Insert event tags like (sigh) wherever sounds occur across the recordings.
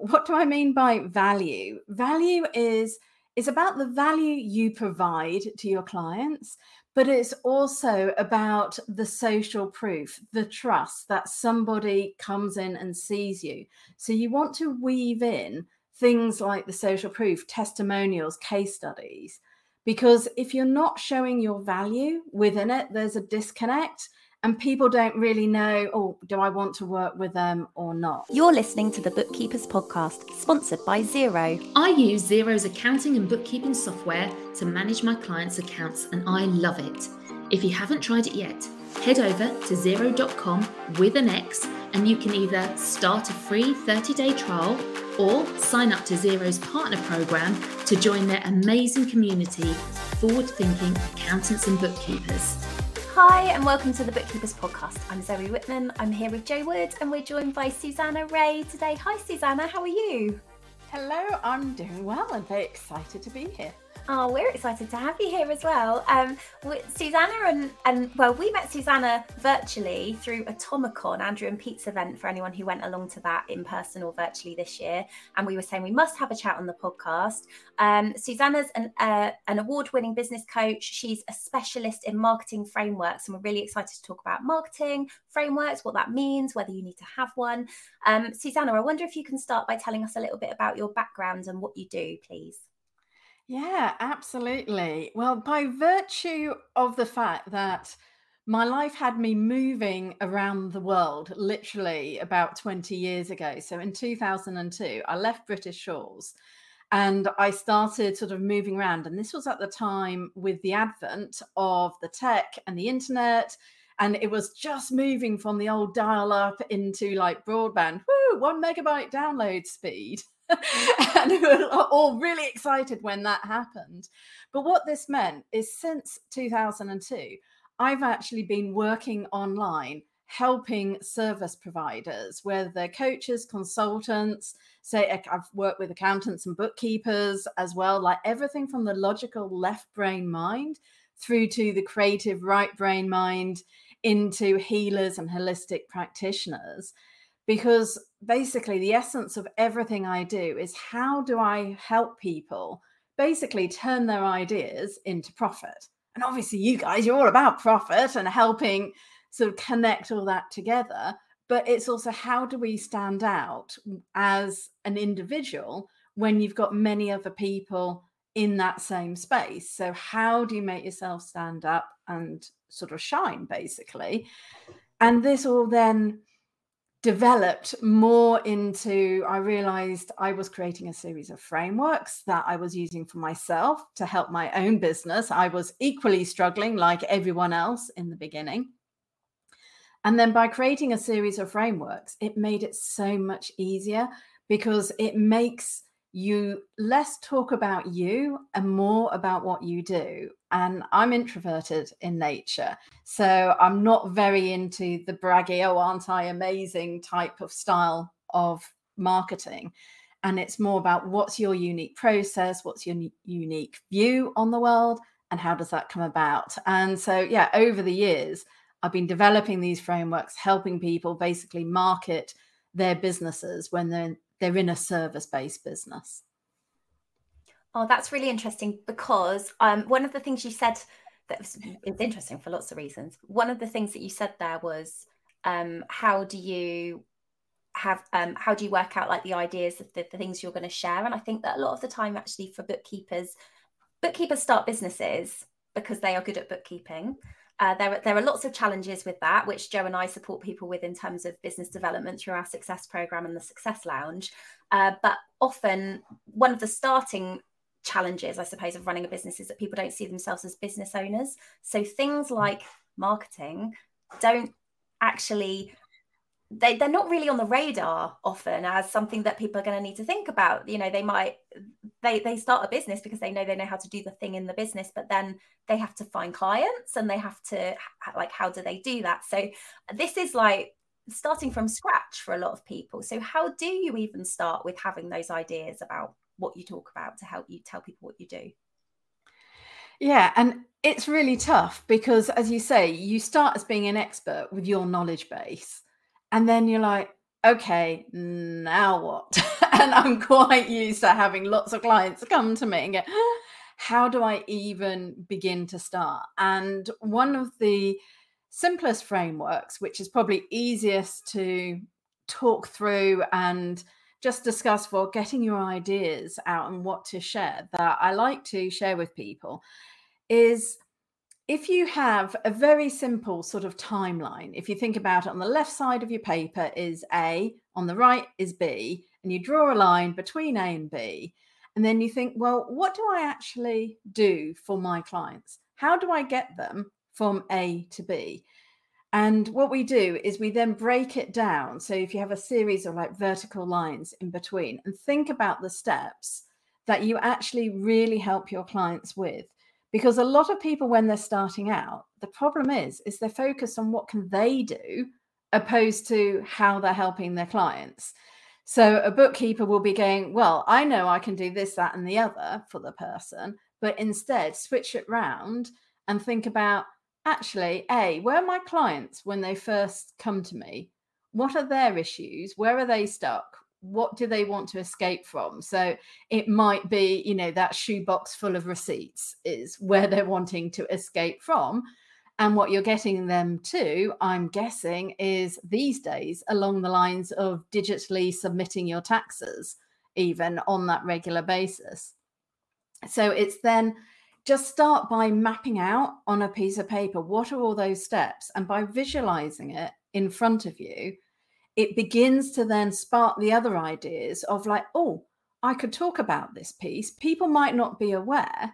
what do I mean by value? Value is is about the value you provide to your clients, but it's also about the social proof, the trust that somebody comes in and sees you. So you want to weave in things like the social proof, testimonials, case studies, because if you're not showing your value within it, there's a disconnect and people don't really know, oh, do I want to work with them or not? You're listening to the Bookkeepers Podcast, sponsored by Xero. I use Xero's accounting and bookkeeping software to manage my clients' accounts, and I love it. If you haven't tried it yet, head over to xero.com with an X, and you can either start a free 30 day trial or sign up to Xero's partner program to join their amazing community of forward thinking accountants and bookkeepers. Hi, and welcome to the Bookkeepers Podcast. I'm Zoe Whitman. I'm here with Jo Wood, and we're joined by Susanna Reay today. Hi, Susanna, how are you? Hello, I'm doing well and very excited to be here. Oh, we're excited to have you here as well. Um, Susanna and and well, we met Susanna virtually through Atomicon, Andrew and Pete's event for anyone who went along to that in person or virtually this year. And we were saying we must have a chat on the podcast. Um, Susanna's an uh, an award-winning business coach. She's a specialist in marketing frameworks, and we're really excited to talk about marketing frameworks, what that means, whether you need to have one. Um, Susanna, I wonder if you can start by telling us a little bit about your background and what you do, please. Yeah, absolutely. Well, by virtue of the fact that my life had me moving around the world literally about 20 years ago. So in 2002, I left British Shores and I started sort of moving around. And this was at the time with the advent of the tech and the internet. And it was just moving from the old dial up into like broadband, whoo, one megabyte download speed. (laughs) (laughs) and we were all really excited when that happened. But what this meant is since 2002, I've actually been working online helping service providers, whether they're coaches, consultants, say I've worked with accountants and bookkeepers as well, like everything from the logical left brain mind through to the creative right brain mind into healers and holistic practitioners because basically the essence of everything I do is how do I help people basically turn their ideas into profit? And obviously, you guys, you're all about profit and helping sort of connect all that together. But it's also how do we stand out as an individual when you've got many other people in that same space? So, how do you make yourself stand up and sort of shine, basically? And this all then developed more into i realized i was creating a series of frameworks that i was using for myself to help my own business i was equally struggling like everyone else in the beginning and then by creating a series of frameworks it made it so much easier because it makes you less talk about you and more about what you do. And I'm introverted in nature. So I'm not very into the braggy, oh, aren't I amazing type of style of marketing. And it's more about what's your unique process, what's your unique view on the world, and how does that come about. And so, yeah, over the years, I've been developing these frameworks, helping people basically market their businesses when they're they're in a service based business. Oh, that's really interesting because um, one of the things you said that was, is interesting for lots of reasons. One of the things that you said there was um, how do you have um, how do you work out like the ideas of the, the things you're going to share? And I think that a lot of the time, actually, for bookkeepers, bookkeepers start businesses because they are good at bookkeeping. Uh, there, there are lots of challenges with that, which Jo and I support people with in terms of business development through our Success Program and the Success Lounge. Uh, but often, one of the starting challenges, I suppose, of running a business is that people don't see themselves as business owners. So things mm. like marketing don't actually they, they're not really on the radar often as something that people are going to need to think about. You know they might they they start a business because they know they know how to do the thing in the business but then they have to find clients and they have to like how do they do that? So this is like starting from scratch for a lot of people. So how do you even start with having those ideas about what you talk about to help you tell people what you do yeah and it's really tough because as you say you start as being an expert with your knowledge base and then you're like okay, now what? (laughs) and I'm quite used to having lots of clients come to me and go, how do I even begin to start? And one of the simplest frameworks, which is probably easiest to talk through and just discuss for getting your ideas out and what to share that I like to share with people is if you have a very simple sort of timeline, if you think about it on the left side of your paper is A, on the right is B, and you draw a line between A and B, and then you think, well, what do I actually do for my clients? How do I get them from A to B? And what we do is we then break it down. So if you have a series of like vertical lines in between and think about the steps that you actually really help your clients with. Because a lot of people, when they're starting out, the problem is, is they're focused on what can they do opposed to how they're helping their clients. So a bookkeeper will be going, well, I know I can do this, that, and the other for the person, but instead switch it round and think about actually, A, where are my clients when they first come to me? What are their issues? Where are they stuck? What do they want to escape from? So it might be, you know, that shoebox full of receipts is where they're wanting to escape from. And what you're getting them to, I'm guessing, is these days along the lines of digitally submitting your taxes, even on that regular basis. So it's then just start by mapping out on a piece of paper what are all those steps. And by visualizing it in front of you, it begins to then spark the other ideas of like, oh, I could talk about this piece. People might not be aware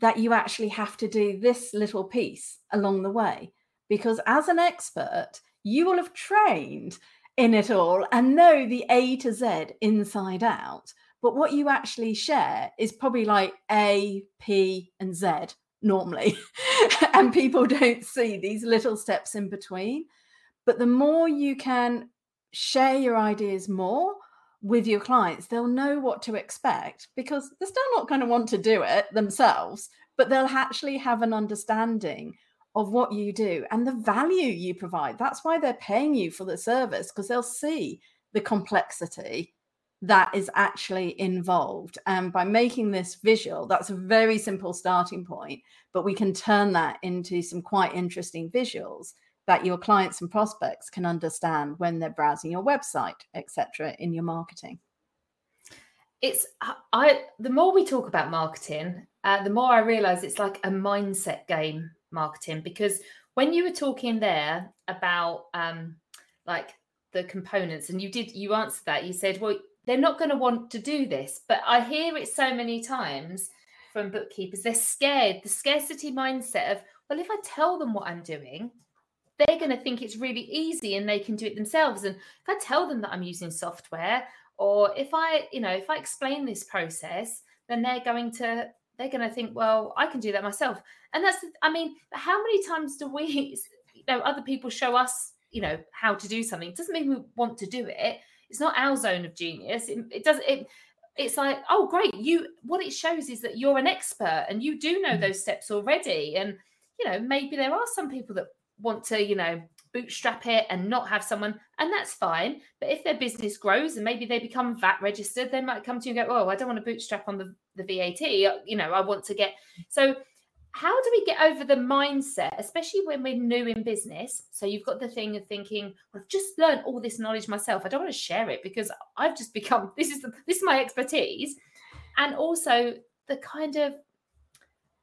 that you actually have to do this little piece along the way. Because as an expert, you will have trained in it all and know the A to Z inside out. But what you actually share is probably like A, P, and Z normally. (laughs) and people don't see these little steps in between. But the more you can share your ideas more with your clients, they'll know what to expect because they're still not going to want to do it themselves, but they'll actually have an understanding of what you do and the value you provide. That's why they're paying you for the service because they'll see the complexity that is actually involved. And by making this visual, that's a very simple starting point, but we can turn that into some quite interesting visuals that your clients and prospects can understand when they're browsing your website, etc., in your marketing. It's I the more we talk about marketing, uh, the more I realize it's like a mindset game marketing because when you were talking there about um like the components and you did you answered that you said well they're not going to want to do this. But I hear it so many times from bookkeepers. They're scared, the scarcity mindset of, well, if I tell them what I'm doing, they're going to think it's really easy and they can do it themselves. And if I tell them that I'm using software, or if I, you know, if I explain this process, then they're going to they're going to think, well, I can do that myself. And that's, I mean, how many times do we, (laughs) you know, other people show us, you know, how to do something? It doesn't mean we want to do it it's not our zone of genius. It, it does it. It's like, oh, great! You what it shows is that you're an expert and you do know mm. those steps already. And you know, maybe there are some people that want to, you know, bootstrap it and not have someone, and that's fine. But if their business grows and maybe they become VAT registered, they might come to you and go, "Oh, I don't want to bootstrap on the the VAT. You know, I want to get." So how do we get over the mindset, especially when we're new in business? So you've got the thing of thinking, well, I've just learned all this knowledge myself. I don't want to share it because I've just (laughs) become this is the, this is my expertise, and also the kind of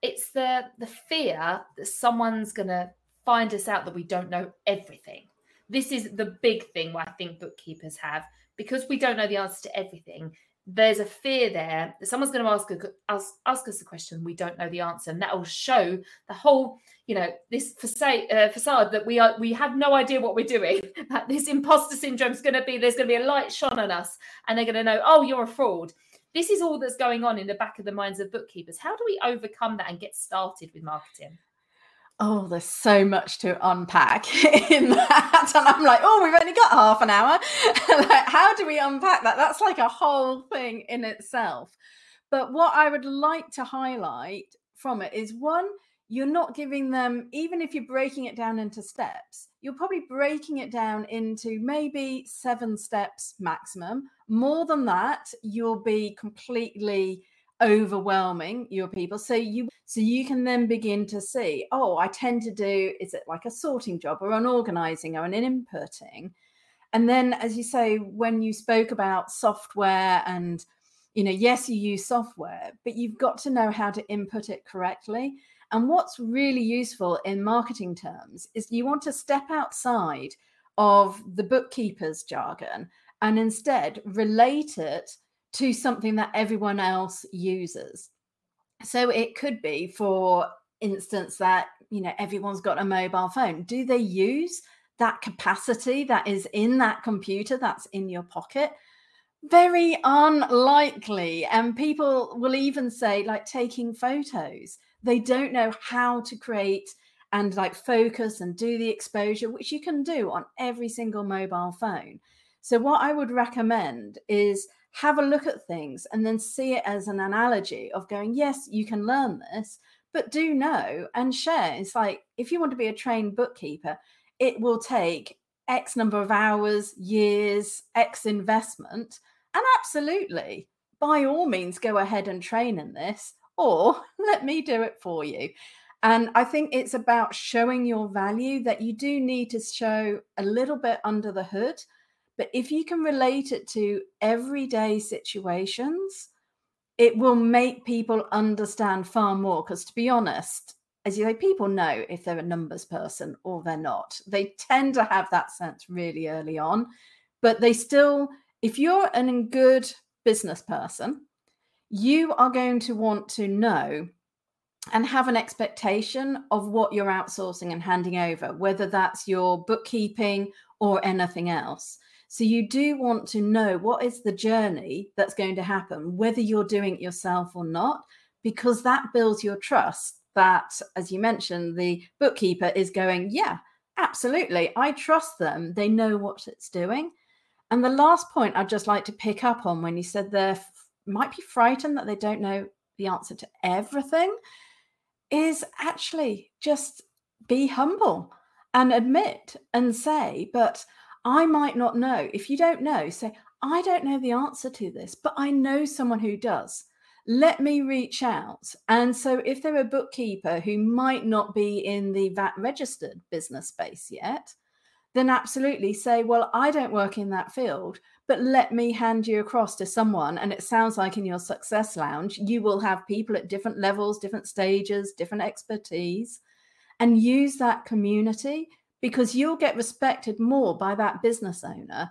it's the the fear that someone's gonna find us out that we don't know everything. This is the big thing I think bookkeepers have because we don't know the answer to everything there's a fear there. That someone's going to ask, ask, ask us a question we don't know the answer and that will show the whole you know this facade, uh, facade that we are we have no idea what we're doing (laughs) that this imposter syndrome is going to be there's going to be a light shone on us and they're going to know oh you're a fraud. This is all that's going on in the back of the minds of bookkeepers. How do we overcome that and get started with marketing Oh, there's so much to unpack (laughs) in that. And I'm like, oh, we've only got half an hour. (laughs) like, how do we unpack that? That's like a whole thing in itself. But what I would like to highlight from it is one, you're not giving them, even if you're breaking it down into steps, you're probably breaking it down into maybe seven steps maximum. More than that, you'll be completely overwhelming your people. So you so you can then begin to see oh i tend to do is it like a sorting job or an organizing or an inputting? And then as you say when you spoke about software and you know yes you use software but you've got to know how to input it correctly. And what's really useful in marketing terms is you want to step outside of the bookkeeper's jargon and instead relate it to something that everyone else uses. So it could be, for instance, that you know everyone's got a mobile phone. Do they use that capacity that is in that computer that's in your pocket? Very unlikely. And people will even say, like taking photos, they don't know how to create and like focus and do the exposure, which you can do on every single mobile phone. So, what I would recommend is have a look at things and then see it as an analogy of going, yes, you can learn this, but do know and share. It's like if you want to be a trained bookkeeper, it will take X number of hours, years, X investment. And absolutely, by all means, go ahead and train in this, or (laughs) let me do it for you. And I think it's about showing your value that you do need to show a little bit under the hood but if you can relate it to everyday situations, it will make people understand far more. Because to be honest, as you say, people know if they're a numbers person or they're not. They tend to have that sense really early on, but they still, if you're a good business person, you are going to want to know and have an expectation of what you're outsourcing and handing over, whether that's your bookkeeping or anything else. So you do want to know what is the journey that's going to happen, whether you're doing it yourself or not, because that builds your trust that, as you mentioned, the bookkeeper is going, yeah, absolutely. I trust them. They know what it's doing. And the last point I'd just like to pick up on when you said they might be frightened that they don't know the answer to everything is actually just be humble and admit and say, but I might not know. If you don't know, say, I don't know the answer to this, but I know someone who does. Let me reach out. And so, if they're a bookkeeper who might not be in the VAT registered business space yet, then absolutely say, Well, I don't work in that field, but let me hand you across to someone. And it sounds like in your success lounge, you will have people at different levels, different stages, different expertise, and use that community because you'll get respected more by that business owner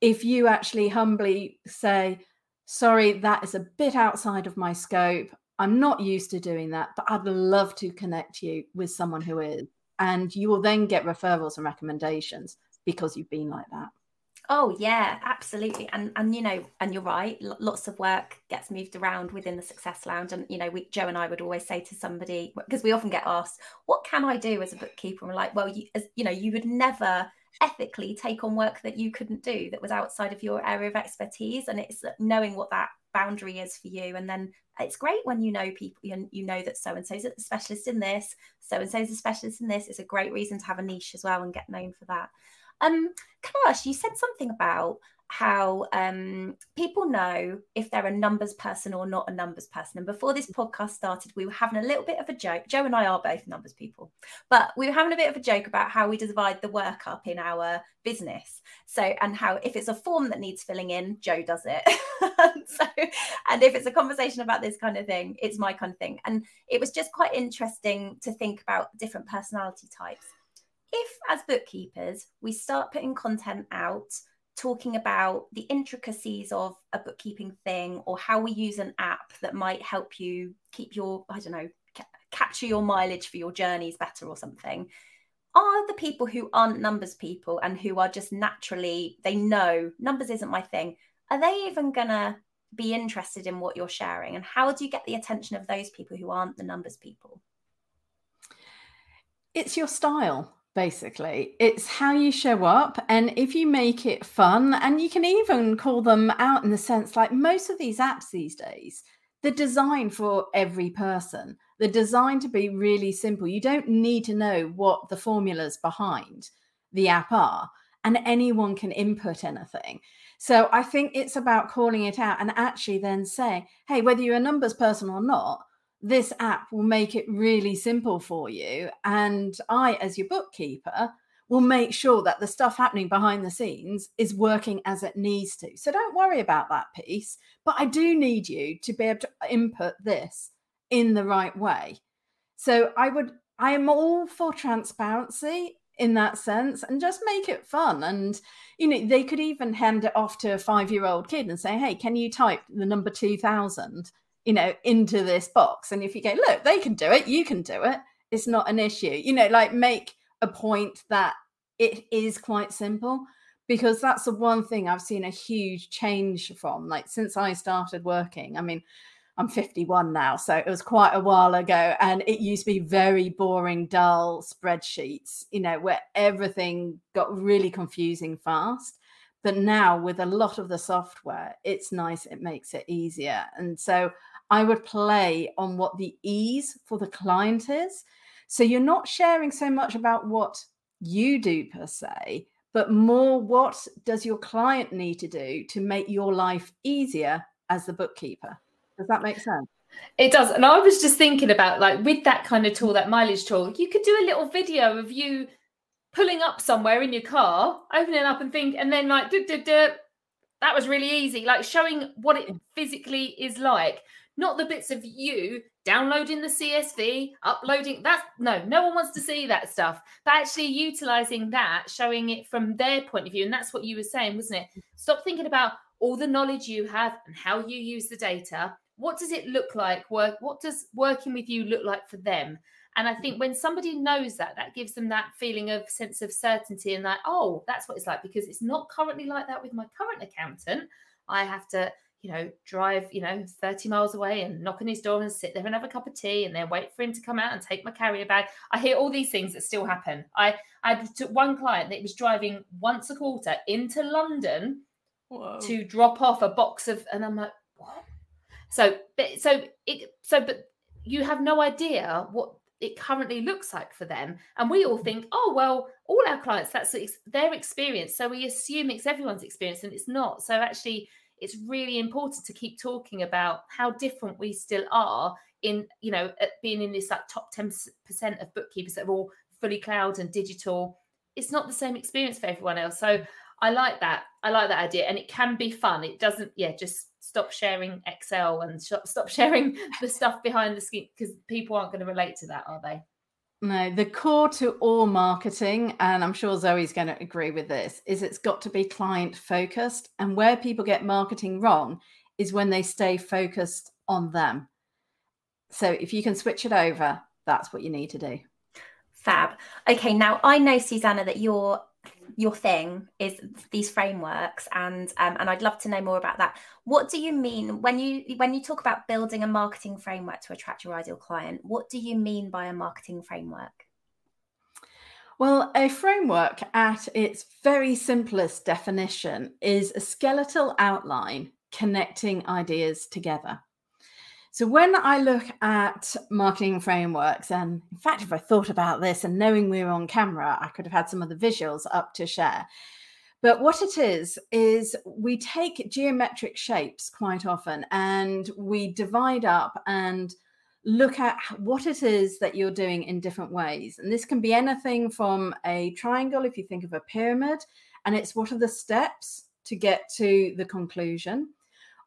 if you actually humbly say, Sorry, that is a bit outside of my scope. I'm not used to doing that, but I'd love to connect you with someone who is. And you will then get referrals and recommendations because you've been like that. Oh yeah, absolutely. And and you know, and you're right. Lots of work gets moved around within the Success Lounge. And you know, we Jo and I would always say to somebody because we often get asked, "What can I do as a bookkeeper?" And we're like, "Well, you as you know, you would never ethically take on work that you couldn't do that was outside of your area of expertise." And it's uh, knowing what that boundary is for you. And then it's great when you know people, you, you know that so and so is a specialist in this, so and so is a specialist in this. It's a great reason to have a niche as well and get known for that. Um, you said something about how um, people know if they're a numbers person or not a numbers person. And before this podcast started, we were having a little bit of a joke. Jo and I are both numbers people, but we were having a bit of a joke about how we divide the work up in our business. So, and how if it's a form that needs filling in, Jo does it. (laughs) so, and if it's a conversation about this kind of thing, it's my kind of thing. And it was just quite interesting to think about different personality types if as bookkeepers we start putting content out talking about the intricacies of a bookkeeping thing or how we use an app that might help you keep your i don't know ca- capture your mileage for your journeys better or something are the people who aren't numbers people and who are just naturally they know numbers isn't my thing are they even gonna be interested in what you're sharing? And how do you get the attention of those people who aren't the numbers people? It's your style basically. It's how you show up. And if you make it fun, and you can even call them out in the sense like most of these apps these days, they're designed for every person. They're designed to be really simple. You don't need to know what the formulas behind the app are, and anyone can input anything. So I think it's about calling it out and actually then saying, hey, whether you're a numbers person or not, this app will make it really simple for you. And I, as your bookkeeper, will make sure that the stuff happening behind the scenes is working as it needs to. So don't worry about that piece. But I do need you to be able to input this in the right way. So I would, I am all for transparency in that sense and just make it fun. And, you know, they could even hand it off to a five year old kid and say, hey, can you type the number 2000, you know, into this box? And if you go, look, they can do it, you can do it. It's not an issue. You know, like make a point that it is quite simple because that's the one thing I've seen a huge change from. Like since I started working, I mean, I'm 51 now, so it was quite a while ago. And it used to be very boring, dull spreadsheets, you know, where everything got really confusing fast. But now, with a lot of the software, it's nice, it makes it easier. And so I would play on what the ease for the client is. So you're not sharing so much about what you do per se, but more what does your client need to do to make your life easier as the bookkeeper? Does that make sense? It does. And I was just thinking about like with that kind of tool, that mileage tool, you could do a little video of you pulling up somewhere in your car, opening up and think, and then like, duh, duh, duh, that was really easy, like showing what it physically is like, not the bits of you downloading the CSV, uploading that. No, no one wants to see that stuff, but actually utilizing that, showing it from their point of view. And that's what you were saying, wasn't it? Stop thinking about all the knowledge you have and how you use the data what does it look like work what does working with you look like for them and i think when somebody knows that that gives them that feeling of sense of certainty and that oh that's what it's like because it's not currently like that with my current accountant i have to you know drive you know 30 miles away and knock on his door and sit there and have a cup of tea and then wait for him to come out and take my carrier bag. I hear all these things that still happen. I i took one client that was driving once a quarter into london Whoa. to drop off a box of and i'm like what? So, but so it so but you have no idea what it currently looks like for them, and we all think, oh well, all our clients that's their experience, so we assume it's everyone's experience, and it's not. So actually, it's really important to keep talking about how different we still are in you know being in this like top 10% of bookkeepers that are all fully cloud and digital. It's not the same experience for everyone else. So i like that. I like that idea and it can be fun. It doesn't yeah just stop sharing Excel and stop (laughs) sharing the stuff behind the screen because people aren't going to relate to that, are they? No, the core to all marketing, and I'm sure Zoe's going to agree with this, is it's got to be client focused. And where people get marketing wrong is when they stay focused on them. So if you can switch it over, that's what you need to do. Fab. Okay, now I know, Susanna, that you're your thing is these frameworks and um, and I'd love to know more about that. What do you mean when you when you talk about building a marketing framework to attract your ideal client? What do you mean by a marketing framework? Well, a framework at its very simplest definition is a skeletal outline connecting ideas together. So when I look at marketing frameworks, and in fact, if I thought about this and knowing we were on camera, I could have had some of the visuals up to share. But what it is, is we take geometric shapes quite often and we divide up and look at what it is that you're doing in different ways. And this can be anything from a triangle, if you think of a pyramid, and it's what are the steps to get to the conclusion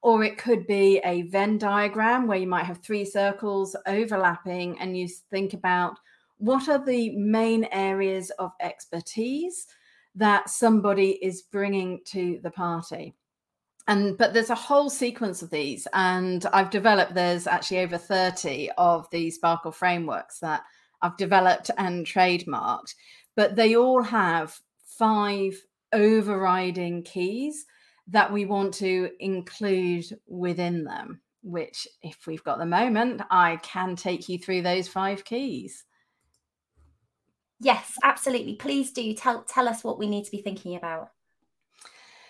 or it could be a Venn diagram where you might have three circles overlapping and you think about what are the main areas of expertise that somebody is bringing to the party. And but there's a whole sequence of these and i've developed there's actually over 30 of these sparkle frameworks that i've developed and trademarked but they all have five overriding keys that we want to include within them, which, if we've got the moment, I can take you through those five keys. Yes, absolutely. Please do tell tell us what we need to be thinking about.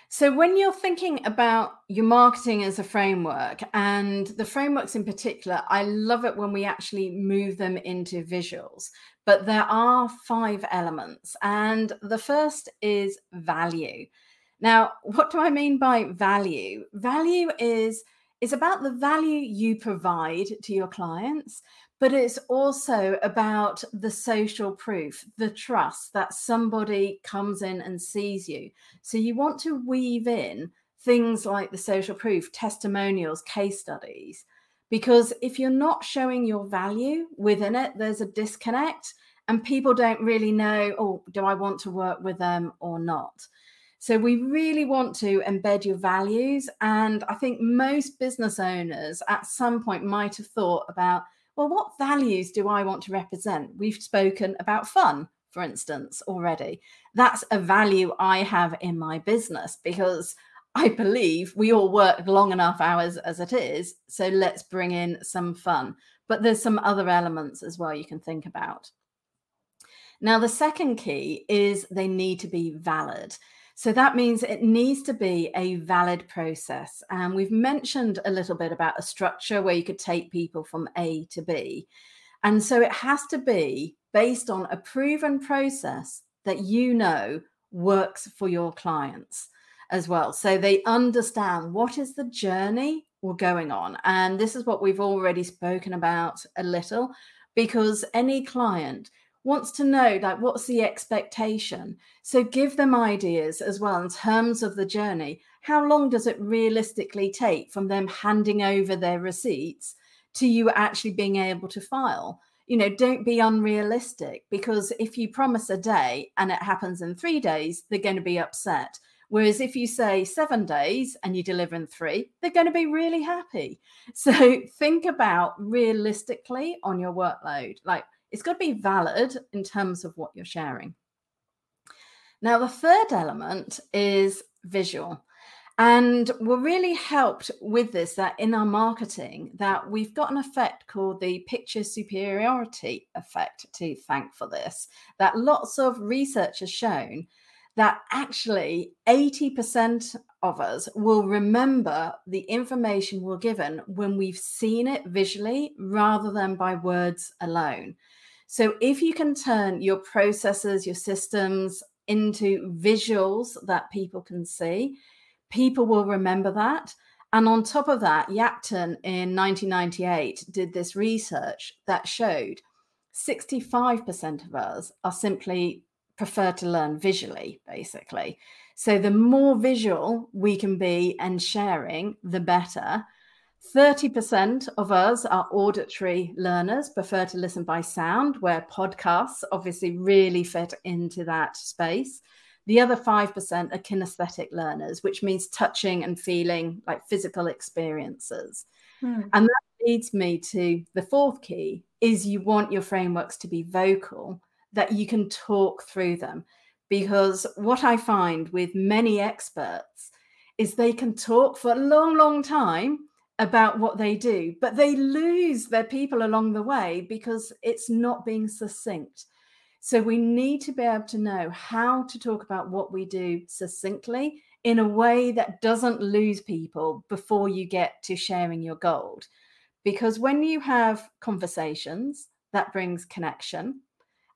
So, when you're thinking about your marketing as a framework and the frameworks in particular, I love it when we actually move them into visuals. But there are five elements. And the first is value. Now, what do I mean by value? Value is, is about the value you provide to your clients but it's also about the social proof, the trust that somebody comes in and sees you. So you want to weave in things like the social proof, testimonials, case studies, because if you're not showing your value within it, there's a disconnect and people don't really know, oh, do I want to work with them or not? So we really want to embed your values. And I think most business owners at some point might have thought about well, what values do I want to represent? We've spoken about fun, for instance, already. That's a value I have in my business because I believe we all work long enough hours as it is. So let's bring in some fun. But there's some other elements as well you can think about. Now, the second key is they need to be valid. So that means it needs to be a valid process. And we've mentioned a little bit about a structure where you could take people from A to B. And so it has to be based on a proven process that you know works for your clients as well. So they understand what is the journey we're going on. And this is what we've already spoken about a little because any client wants to know like what's the expectation so give them ideas as well in terms of the journey how long does it realistically take from them handing over their receipts to you actually being able to file you know don't be unrealistic because if you promise a day and it happens in 3 days they're going to be upset Whereas if you say seven days and you deliver in three, they're going to be really happy. So (laughs) think about realistically on your workload. Like, it's got to be valid in terms of what you're sharing. Now, the third element is visual. And we're really helped with this that in our marketing that we've got an effect called the picture superiority effect to thank for this. That lots of research has shown that actually 80% of us will remember the information we're given when we've seen it visually rather than by words alone. So if you can turn your processes, your systems into visuals that people can see, people will remember that. And on top of that, Yapton in 1998 did this research that showed 65% of us are simply prefer to learn visually, basically. So the more visual we can be and sharing, the better. 30% of us are auditory learners, prefer to listen by sound, where podcasts obviously really fit into that space. The other 5% are kinesthetic learners, which means touching and feeling like physical experiences. Hmm. And that leads me to the fourth key is you want your frameworks to be vocal, that you can talk through them. Because what I find with many experts is they can talk for a long, long time about what they do, but they lose their people along the way because it's not being succinct. So we need to be able to know how to talk about what we do succinctly in a way that doesn't lose people before you get to sharing your gold. Because when you have conversations, that brings connection.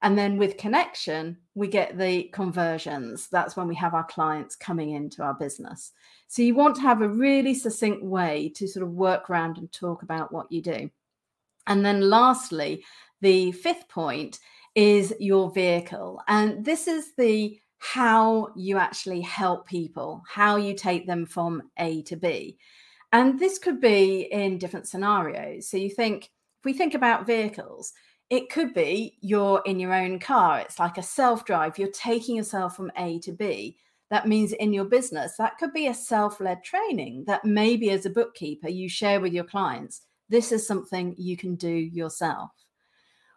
And then with connection, we get the conversions. That's when we have our clients coming into our business. So you want to have a really succinct way to sort of work around and talk about what you do. And then lastly, the fifth point is your vehicle. And this is the how you actually help people, how you take them from A to B. And this could be in different scenarios. So you think, if we think about vehicles, it could be you're in your own car. It's like a self drive. You're taking yourself from A to B. That means in your business, that could be a self led training that maybe as a bookkeeper you share with your clients. This is something you can do yourself.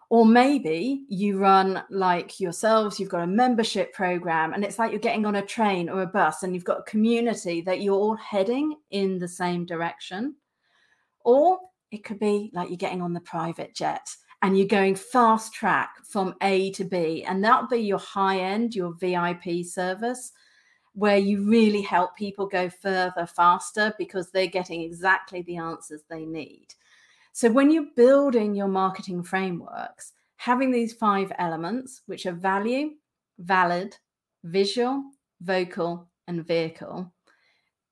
Or maybe you run like yourselves, you've got a membership program, and it's like you're getting on a train or a bus and you've got a community that you're all heading in the same direction. Or it could be like you're getting on the private jet and you're going fast track from A to B, and that'll be your high end, your VIP service. where you really help people go further faster because they're getting exactly the answers they need. So when you're building your marketing frameworks, having these five elements, which are value, valid, visual, vocal, and vehicle,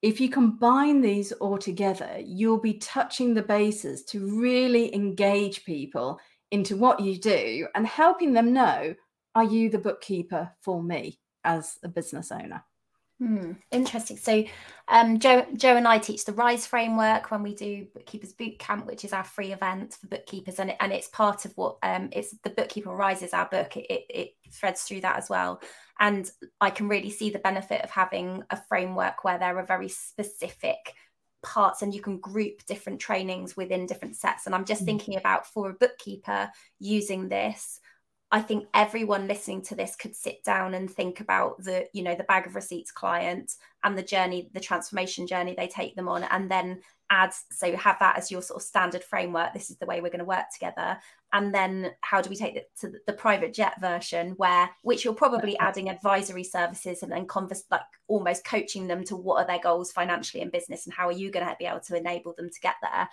if you combine these all together, you'll be touching the bases to really engage people into what you do and helping them know are you the bookkeeper for me as a business owner? Hmm, interesting. So, um, Jo, Jo and I teach the Rise framework when we do Bookkeepers Boot Camp, which is our free event for bookkeepers, and it, and it's part of what um, it's the Bookkeeper Rises our book. It, it, it threads through that as well, and I can really see the benefit of having a framework where there are very specific parts and you can group different trainings within different sets. And I'm just mm. thinking about for a bookkeeper using this I think everyone listening to this could sit down and think about the, you know, the bag of receipts client and the journey, the transformation journey they take them on, and then add, so have that as your sort of standard framework. This is the way we're going to work together. And then how do we take it to the private jet version, where which you're probably adding advisory services and then converse, like almost coaching them to what are their goals financially in business and how are you going to be able to enable them to get there.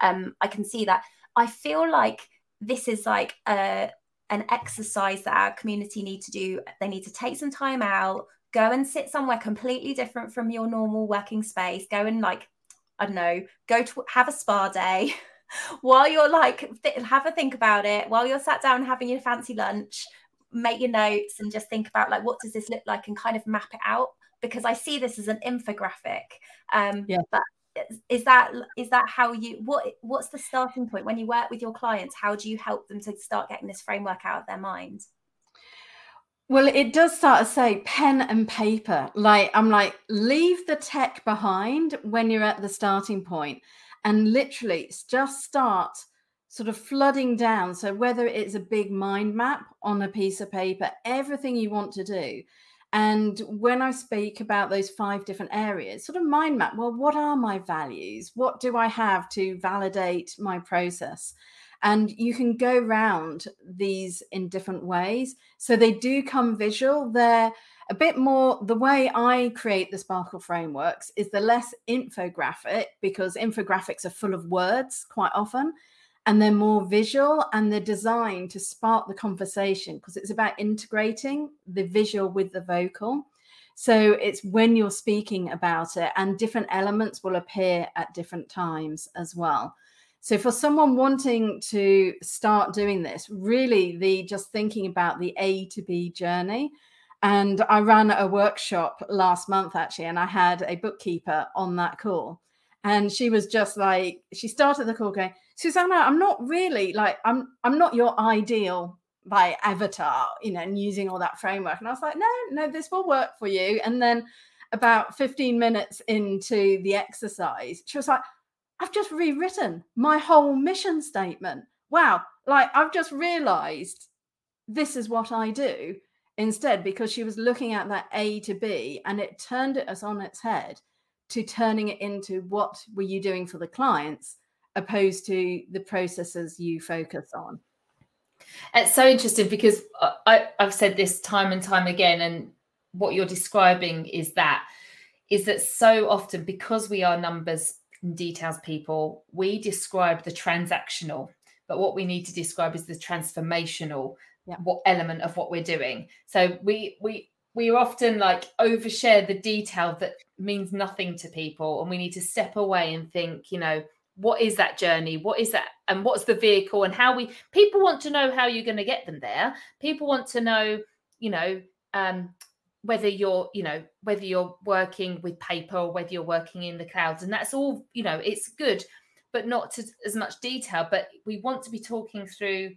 Um, I can see that. I feel like this is like a an exercise that our community need to do. They need to take some time out, go and sit somewhere completely different from your normal working space, go and like, I don't know, go to have a spa day (laughs) while you're like, th- have a think about it, while you're sat down having your fancy lunch, make your notes and just think about like, what does this look like and kind of map it out. Because I see this as an infographic. Um, yeah. But is that is that how you what what's the starting point? When you work with your clients how do you help them to start getting this framework out of their mind? Well it does start to say pen and paper. Like i'm like leave the tech behind when you're at the starting point and literally just start sort of flooding down. So whether it's a big mind map on a piece of paper everything you want to do and when I speak about those five different areas, sort of mind map, well, what are my values? What do I have to validate my process? And you can go round these in different ways. So they do come visual. They're a bit more the way I create the Sparkle frameworks is the less infographic because infographics are full of words quite often and they're more visual and they're designed to spark the conversation because it's about integrating the visual with the vocal. So it's when you're speaking about it, and different elements will appear at different times as well. So for someone wanting to start doing this, really the just thinking about the A to B journey. And I ran a workshop last month actually, and I had a bookkeeper on that call. And she was just like, she started the call going, Susanna, I'm not really like I'm I'm not your ideal by avatar, you know, and using all that framework. And I was like, no, no, this will work for you. And then about 15 minutes into the exercise, she was like, I've just rewritten my whole mission statement. Wow, like I've just realized this is what I do instead because she was looking at that A to B and it turned it us on its head to turning it into what were you doing for the clients opposed to the processes you focus on. It's so interesting because I, I've said this time and time again, and what you're describing is that is that so often because we are numbers and details people, we describe the transactional, but what we need to describe is the transformational yeah. what element of what we're doing. So we we we often like overshare the detail that means nothing to people, and we need to step away and think, you know, what is that journey what is that and what's the vehicle and how we people want to know how you're going to get them there people want to know you know um whether you're you know whether you're working with paper or whether you're working in the clouds and that's all you know it's good but not to as much detail but we want to be talking through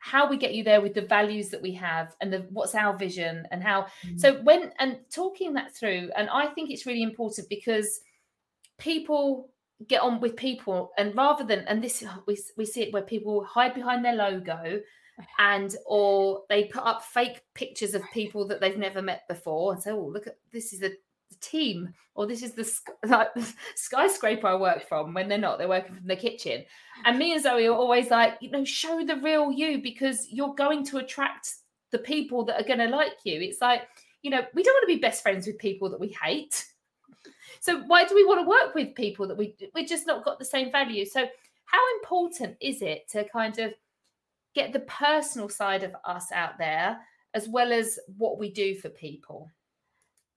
how we get you there with the values that we have and the what's our vision and how mm. so when and talking that through and i think it's really important because people get on with people and rather than and this we, we see it where people hide behind their logo (laughs) and or they put up fake pictures of people that they've never met before and say oh look at this is a team or this is the, (laughs) like, the skyscraper i work from when they're not they're working from the kitchen and me and zoe are always like you know show the real you because you're going to attract the people that are going to like you it's like you know, we don't want to be best friends with people that we hate. So why do we want to work with people that we we just not got the same value? So how important is it to kind of get the personal side of us out there as well as what we do for people?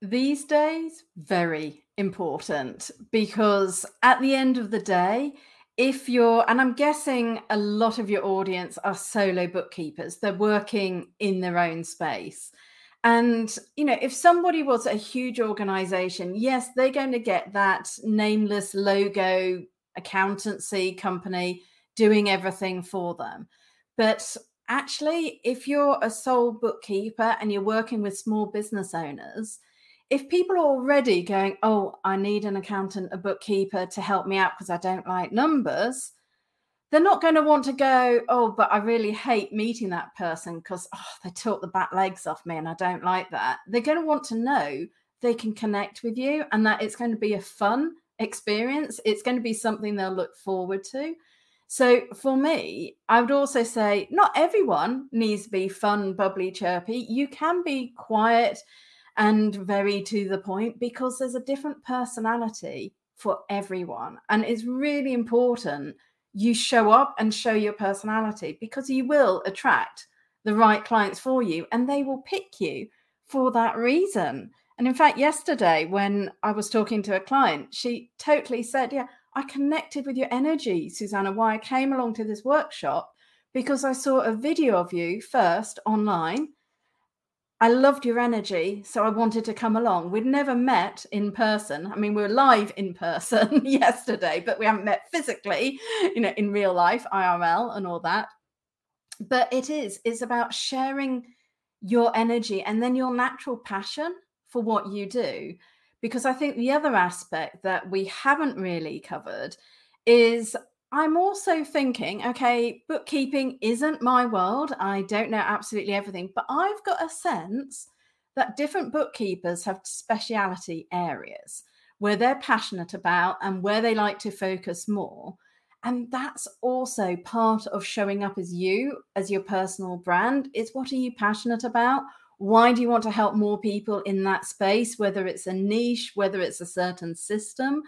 These days, very important because at the end of the day, if you're, and I'm guessing a lot of your audience are solo bookkeepers, they're working in their own space. And, you know, if somebody was a huge organization, yes, they're going to get that nameless logo accountancy company doing everything for them. But actually, if you're a sole bookkeeper and you're working with small business owners, if people are already going, oh, I need an accountant, a bookkeeper to help me out because I don't like numbers, they're not going to want to go, oh, but I really hate meeting that person because oh, they took the back legs off me and I don't like that. They're going to want to know they can connect with you and that it's going to be a fun experience. It's going to be something they'll look forward to. So for me, I would also say not everyone needs to be fun, bubbly, chirpy. You can be quiet and very to the point because there's a different personality for everyone. And it's really important you show up and show your personality because you will attract the right clients for you and they will pick you for that reason. And in fact, yesterday when I was talking to a client, she totally said, Yeah, I connected with your energy, Susanna, why I came along to this workshop because I saw a video of you first online I loved your energy, so I wanted to come along. We'd never met in person. I mean, we were live in person (laughs) yesterday, but we haven't met physically, you know, in real life, IRL and all that. But it is, it's about sharing your energy and then your natural passion for what you do. Because I think the other aspect that we haven't really covered is I'm also thinking, okay, bookkeeping isn't my world. I don't know absolutely everything, but I've got a sense that different bookkeepers have speciality areas where they're passionate about and where they like to focus more. And that's also part of showing up as you, as your personal brand. It's what are you passionate about? Why do you want to help more people in that space, whether it's a niche, whether it's a certain system?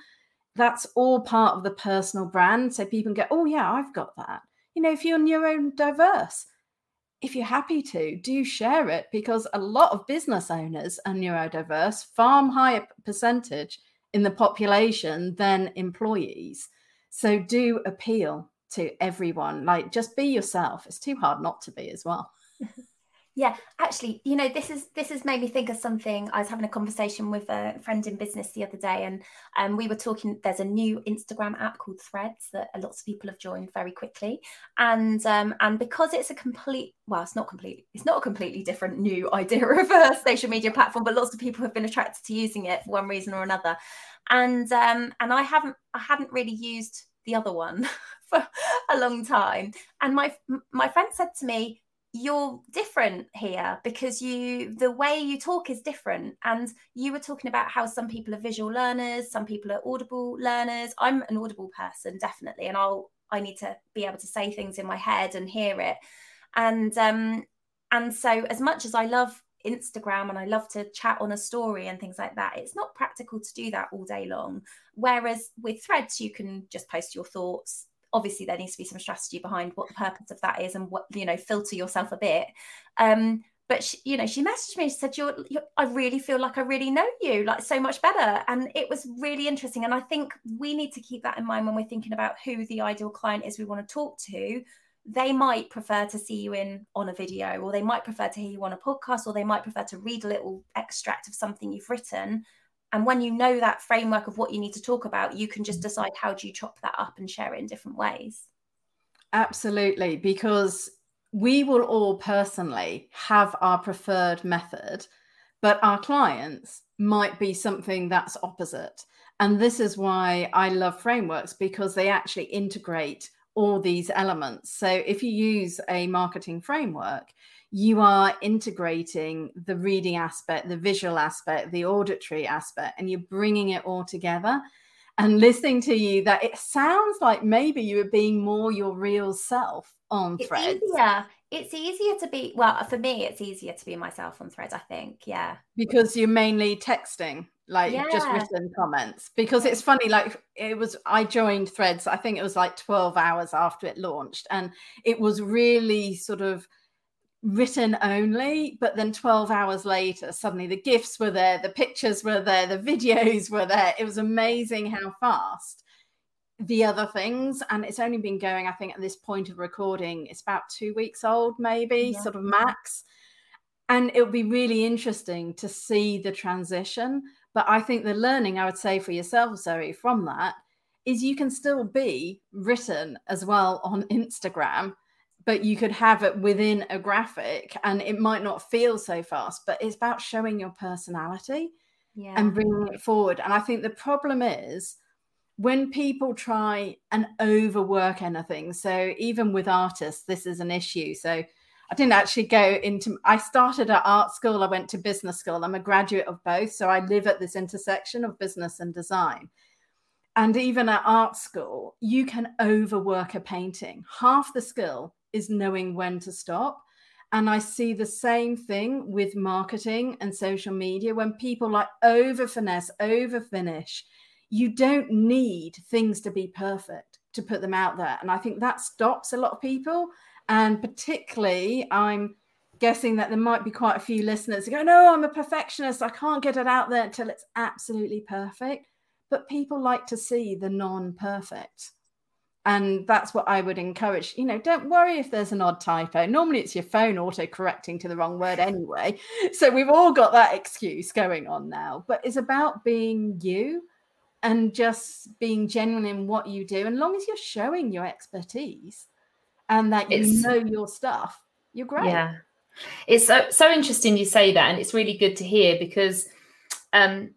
That's all part of the personal brand. So people can go, oh, yeah, I've got that. You know, if you're neurodiverse, if you're happy to, do share it because a lot of business owners are neurodiverse, far higher percentage in the population than employees. So do appeal to everyone. Like just be yourself. It's too hard not to be as well. (laughs) Yeah, actually, you know, this is this has made me think of something. I was having a conversation with a friend in business the other day, and um, we were talking. There's a new Instagram app called Threads that lots of people have joined very quickly, and um, and because it's a complete, well, it's not completely, it's not a completely different new (laughs) idea of a social media platform, but lots of people have been attracted to using it for one reason or another, and um, and I haven't, I hadn't really used the other one (laughs) for a long time, and my my friend said to me you're different here because you the way you talk is different. And you were talking about how some people are visual learners some people are audible learners. I'm an audible person definitely and i'll i need to be able to say things in my head and hear it. And um and so as much as i love instagram and i love to chat on a story and things like that it's not practical to do that all day long. Whereas with threads you can just post your thoughts obviously there needs to be some strategy behind what the purpose of that is and what you know filter yourself a bit. Um but she, you know she messaged me she said you're, you're, i really feel like i really know you like so much better. And it was really interesting. And i think we need to keep that in mind when we're thinking about who the ideal client is we want to talk to. They might prefer to see you in on a video or they might prefer to hear you on a podcast or they might prefer to read a little extract of something you've written and when you know that framework of what you need to talk about, you can just mm. decide how do you chop that up and share it in different ways. Absolutely, because we will all personally have our preferred method, but our clients might be something that's opposite. And this is why I love frameworks because they actually integrate all these elements. So if you use a marketing framework, you are integrating the reading aspect, the visual aspect, the auditory aspect, and you're bringing it all together. And listening to you that it sounds like maybe you were being more your real self on it's threads. Yeah, It's easier to be well, for me, it's easier to be myself on threads, I think. Yeah. Because you're mainly texting, like yeah. just written comments. Because it's funny, like it was I joined threads, I think it was like 12 hours after it launched, and it was really sort of written only but then 12 hours later suddenly the gifts were there the pictures were there the videos were there. It was amazing how fast the other things and it's only been going i think at this point of recording it's about two weeks old maybe yeah. sort of max. And it'll be really interesting to see the transition but i think the learning i would say for yourself zoe from that is you can still be written as well on instagram but you could have it within a graphic and it might not feel so fast but it's about showing your personality yeah. and bringing it forward. And i think the problem is when people try and overwork anything so even with artists this is an issue. So i didn't actually go into i started at art school i went to business school. I'm a graduate of both so i live at this intersection of business and design. And even at art school you can overwork a painting. Half the skill is knowing when to stop. And I see the same thing with marketing and social media when people like over finesse, over finish. You don't need things to be perfect to put them out there. And I think that stops a lot of people. And particularly, I'm guessing that there might be quite a few listeners who go, No, I'm a perfectionist. I can't get it out there until it's absolutely perfect. But people like to see the non perfect. And that's what I would encourage. You know, don't worry if there's an odd typo. Normally it's your phone auto correcting to the wrong word anyway. (laughs) So we've all got that excuse going on now. But it's about being you and just being genuine in what you do. And long as you're showing your expertise and that you it's, know your stuff, you're great. Yeah. It's so so interesting you say that, and it's really good to hear because um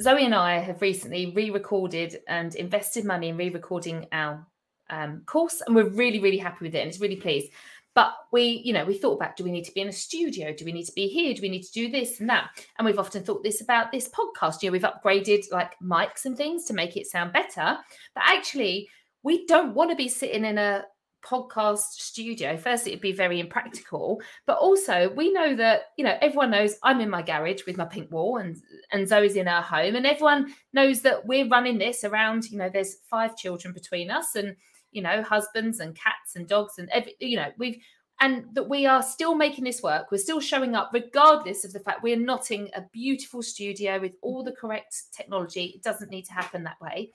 Zoe and I have recently re-recorded and invested money in re-recording our um, course, and we're really, really happy with it, and it's really pleased. But we, you know, we thought about do we need to be in a studio? Do we need to be here? Do we need to do this and that? And we've often thought this about this podcast. You know, we've upgraded like mics and things to make it sound better. But actually, we don't want to be sitting in a podcast studio first it'd be very impractical but also we know that you know everyone knows i'm in my garage with my pink wall and and zoe's in her home and everyone knows that we're running this around you know there's five children between us and you know, husbands and cats and dogs and every, you know, we've and that we are still making this work. We're still showing up, regardless of the fact we're not in a beautiful studio with all the correct technology. It doesn't need to happen that way.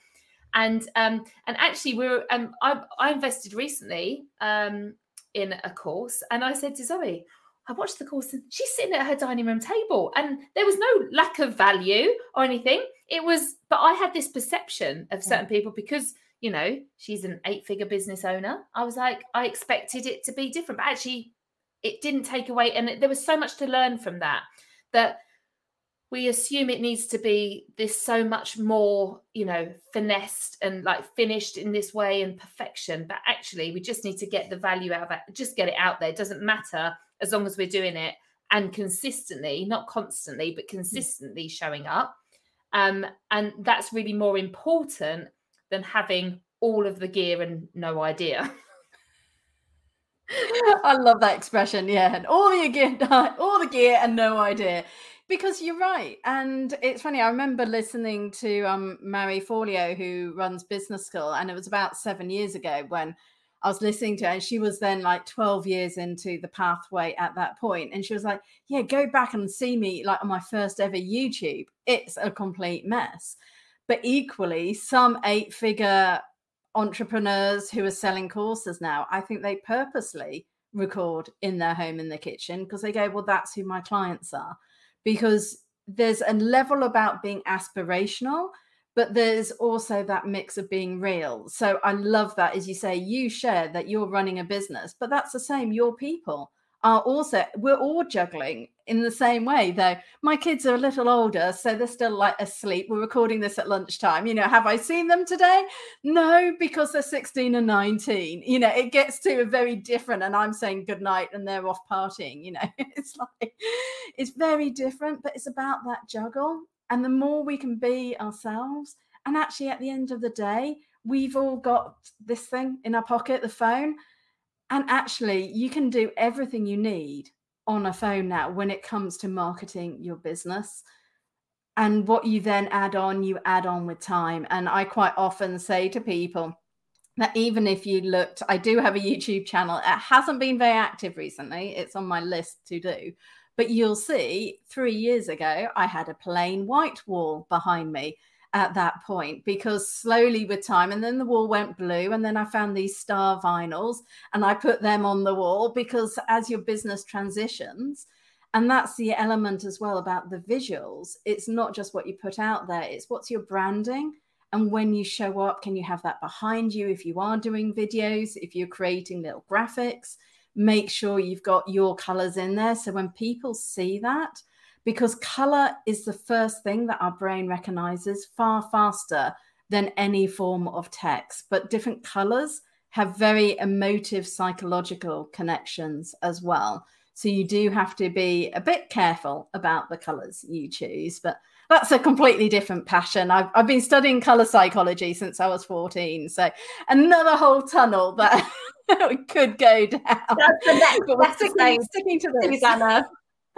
And um, and actually, we're um, I, I invested recently um, in a course, and I said to Zoe, I watched the course, and she's sitting at her dining room table, and there was no lack of value or anything. It was, but I had this perception of certain people because you know, she's an eight figure business owner. I was like, I expected it to be different, but actually, it didn't take away. And there was so much to learn from that, that we assume it needs to be this so much more, you know, finessed and like finished in this way and perfection. But actually, we just need to get the value out of it, just get it out there. It doesn't matter as long as we're doing it and consistently, not constantly, but mm. consistently showing up. Um, and that's really more important than having all of the gear and no idea. I love that expression. Yeah, and all the gear, (laughs) all the gear, and no idea. Because you're right, and it's funny. I remember listening to um, Marie Forleo, who runs Business School, and it was about seven years ago when I was listening to her, and she was then like 12 years into the pathway at that point, and she was like, "Yeah, go back and see me like on my first ever YouTube. It's a complete mess." But equally some eight figure entrepreneurs who are selling courses now i think they purposely record in their home in the kitchen because they go well that's who my clients are. Because there's a level about being aspirational but there's also that mix of being real. So i love that as you say you share that you're running a business but that's the same your people are also we're all juggling in the same way though. My kids are a little older so they're still like asleep. We're recording this at lunchtime. You know have i seen them today? No because they're 16 and 19 you know it gets to a very different and i'm saying good night and they're off partying you know? (laughs) It's like it's very different but it's about that juggle. And the more we can be ourselves And actually, at the end of the day, we've all got this thing in our pocket, the phone. And actually, you can do everything you need on a phone now when it comes to marketing your business. And what you then add on, you add on with time. And I quite often say to people, that even if you looked, I do have a YouTube channel. It hasn't been very active recently. It's on my list to do. But you'll see three years ago, I had a plain white wall behind me at that point because slowly with time, and then the wall went blue, and then I found these star vinyls and I put them on the wall because as your business transitions, and that's the element as well about the visuals, it's not just what you put out there, it's what's your branding and when you show up, can you have that behind you if you are doing videos, if you're creating little graphics? Make sure you've got your colors in there. So when people see that, because color is the first thing that our brain recognizes far faster than any form of text, but different colors have very emotive psychological connections as well. So you do have to be a bit careful about the colors you choose. But that's a completely different passion. I've, I've been studying color psychology since I was 14. So another whole tunnel that (laughs) we could go down. That's the next (laughs) but we're sticking, sticking to this. Susanna.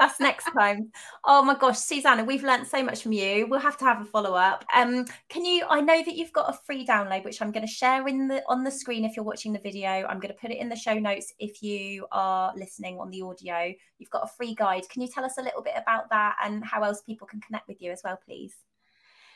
That's next time. Oh my gosh, Susanna, we've learned so much from you. We'll have to have a follow up. Um, can you? I know that you've got a free download, which I'm going to share in the on the screen if you're watching the video. I'm going to put it in the show notes if you are listening on the audio. You've got a free guide. Can you tell us a little bit about that and how else people can connect with you as well, please?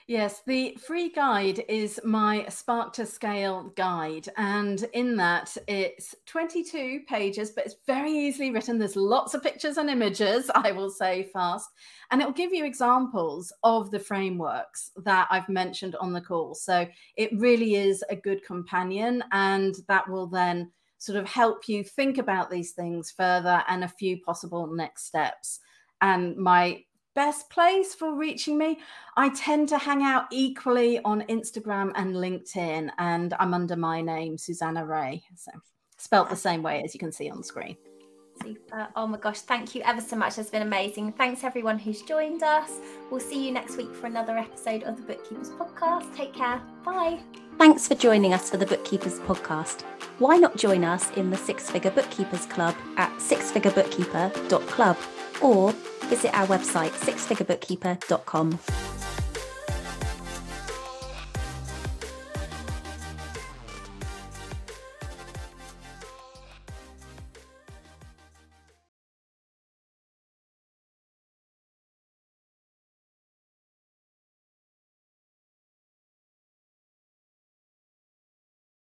Yes, the free guide is my Spark to Scale guide. And in that, it's 22 pages, but it's very easily written. There's lots of pictures and images, I will say fast. And it will give you examples of the frameworks that I've mentioned on the call. So it really is a good companion. And that will then sort of help you think about these things further and a few possible next steps. And my best place for reaching me, I tend to hang out equally on Instagram and LinkedIn, and I'm under my name, Susanna Reay. So spelt the same way as you can see on screen. Super. Oh my gosh, thank you ever so much. It's been amazing. Thanks everyone who's joined us. We'll see you next week for another episode of the Bookkeepers Podcast. Take care. Bye. Thanks for joining us for the Bookkeepers Podcast. Why not join us in the Six Figure Bookkeepers Club at sixfigurebookkeeper.club or visit our website sixfigurebookkeeper.com.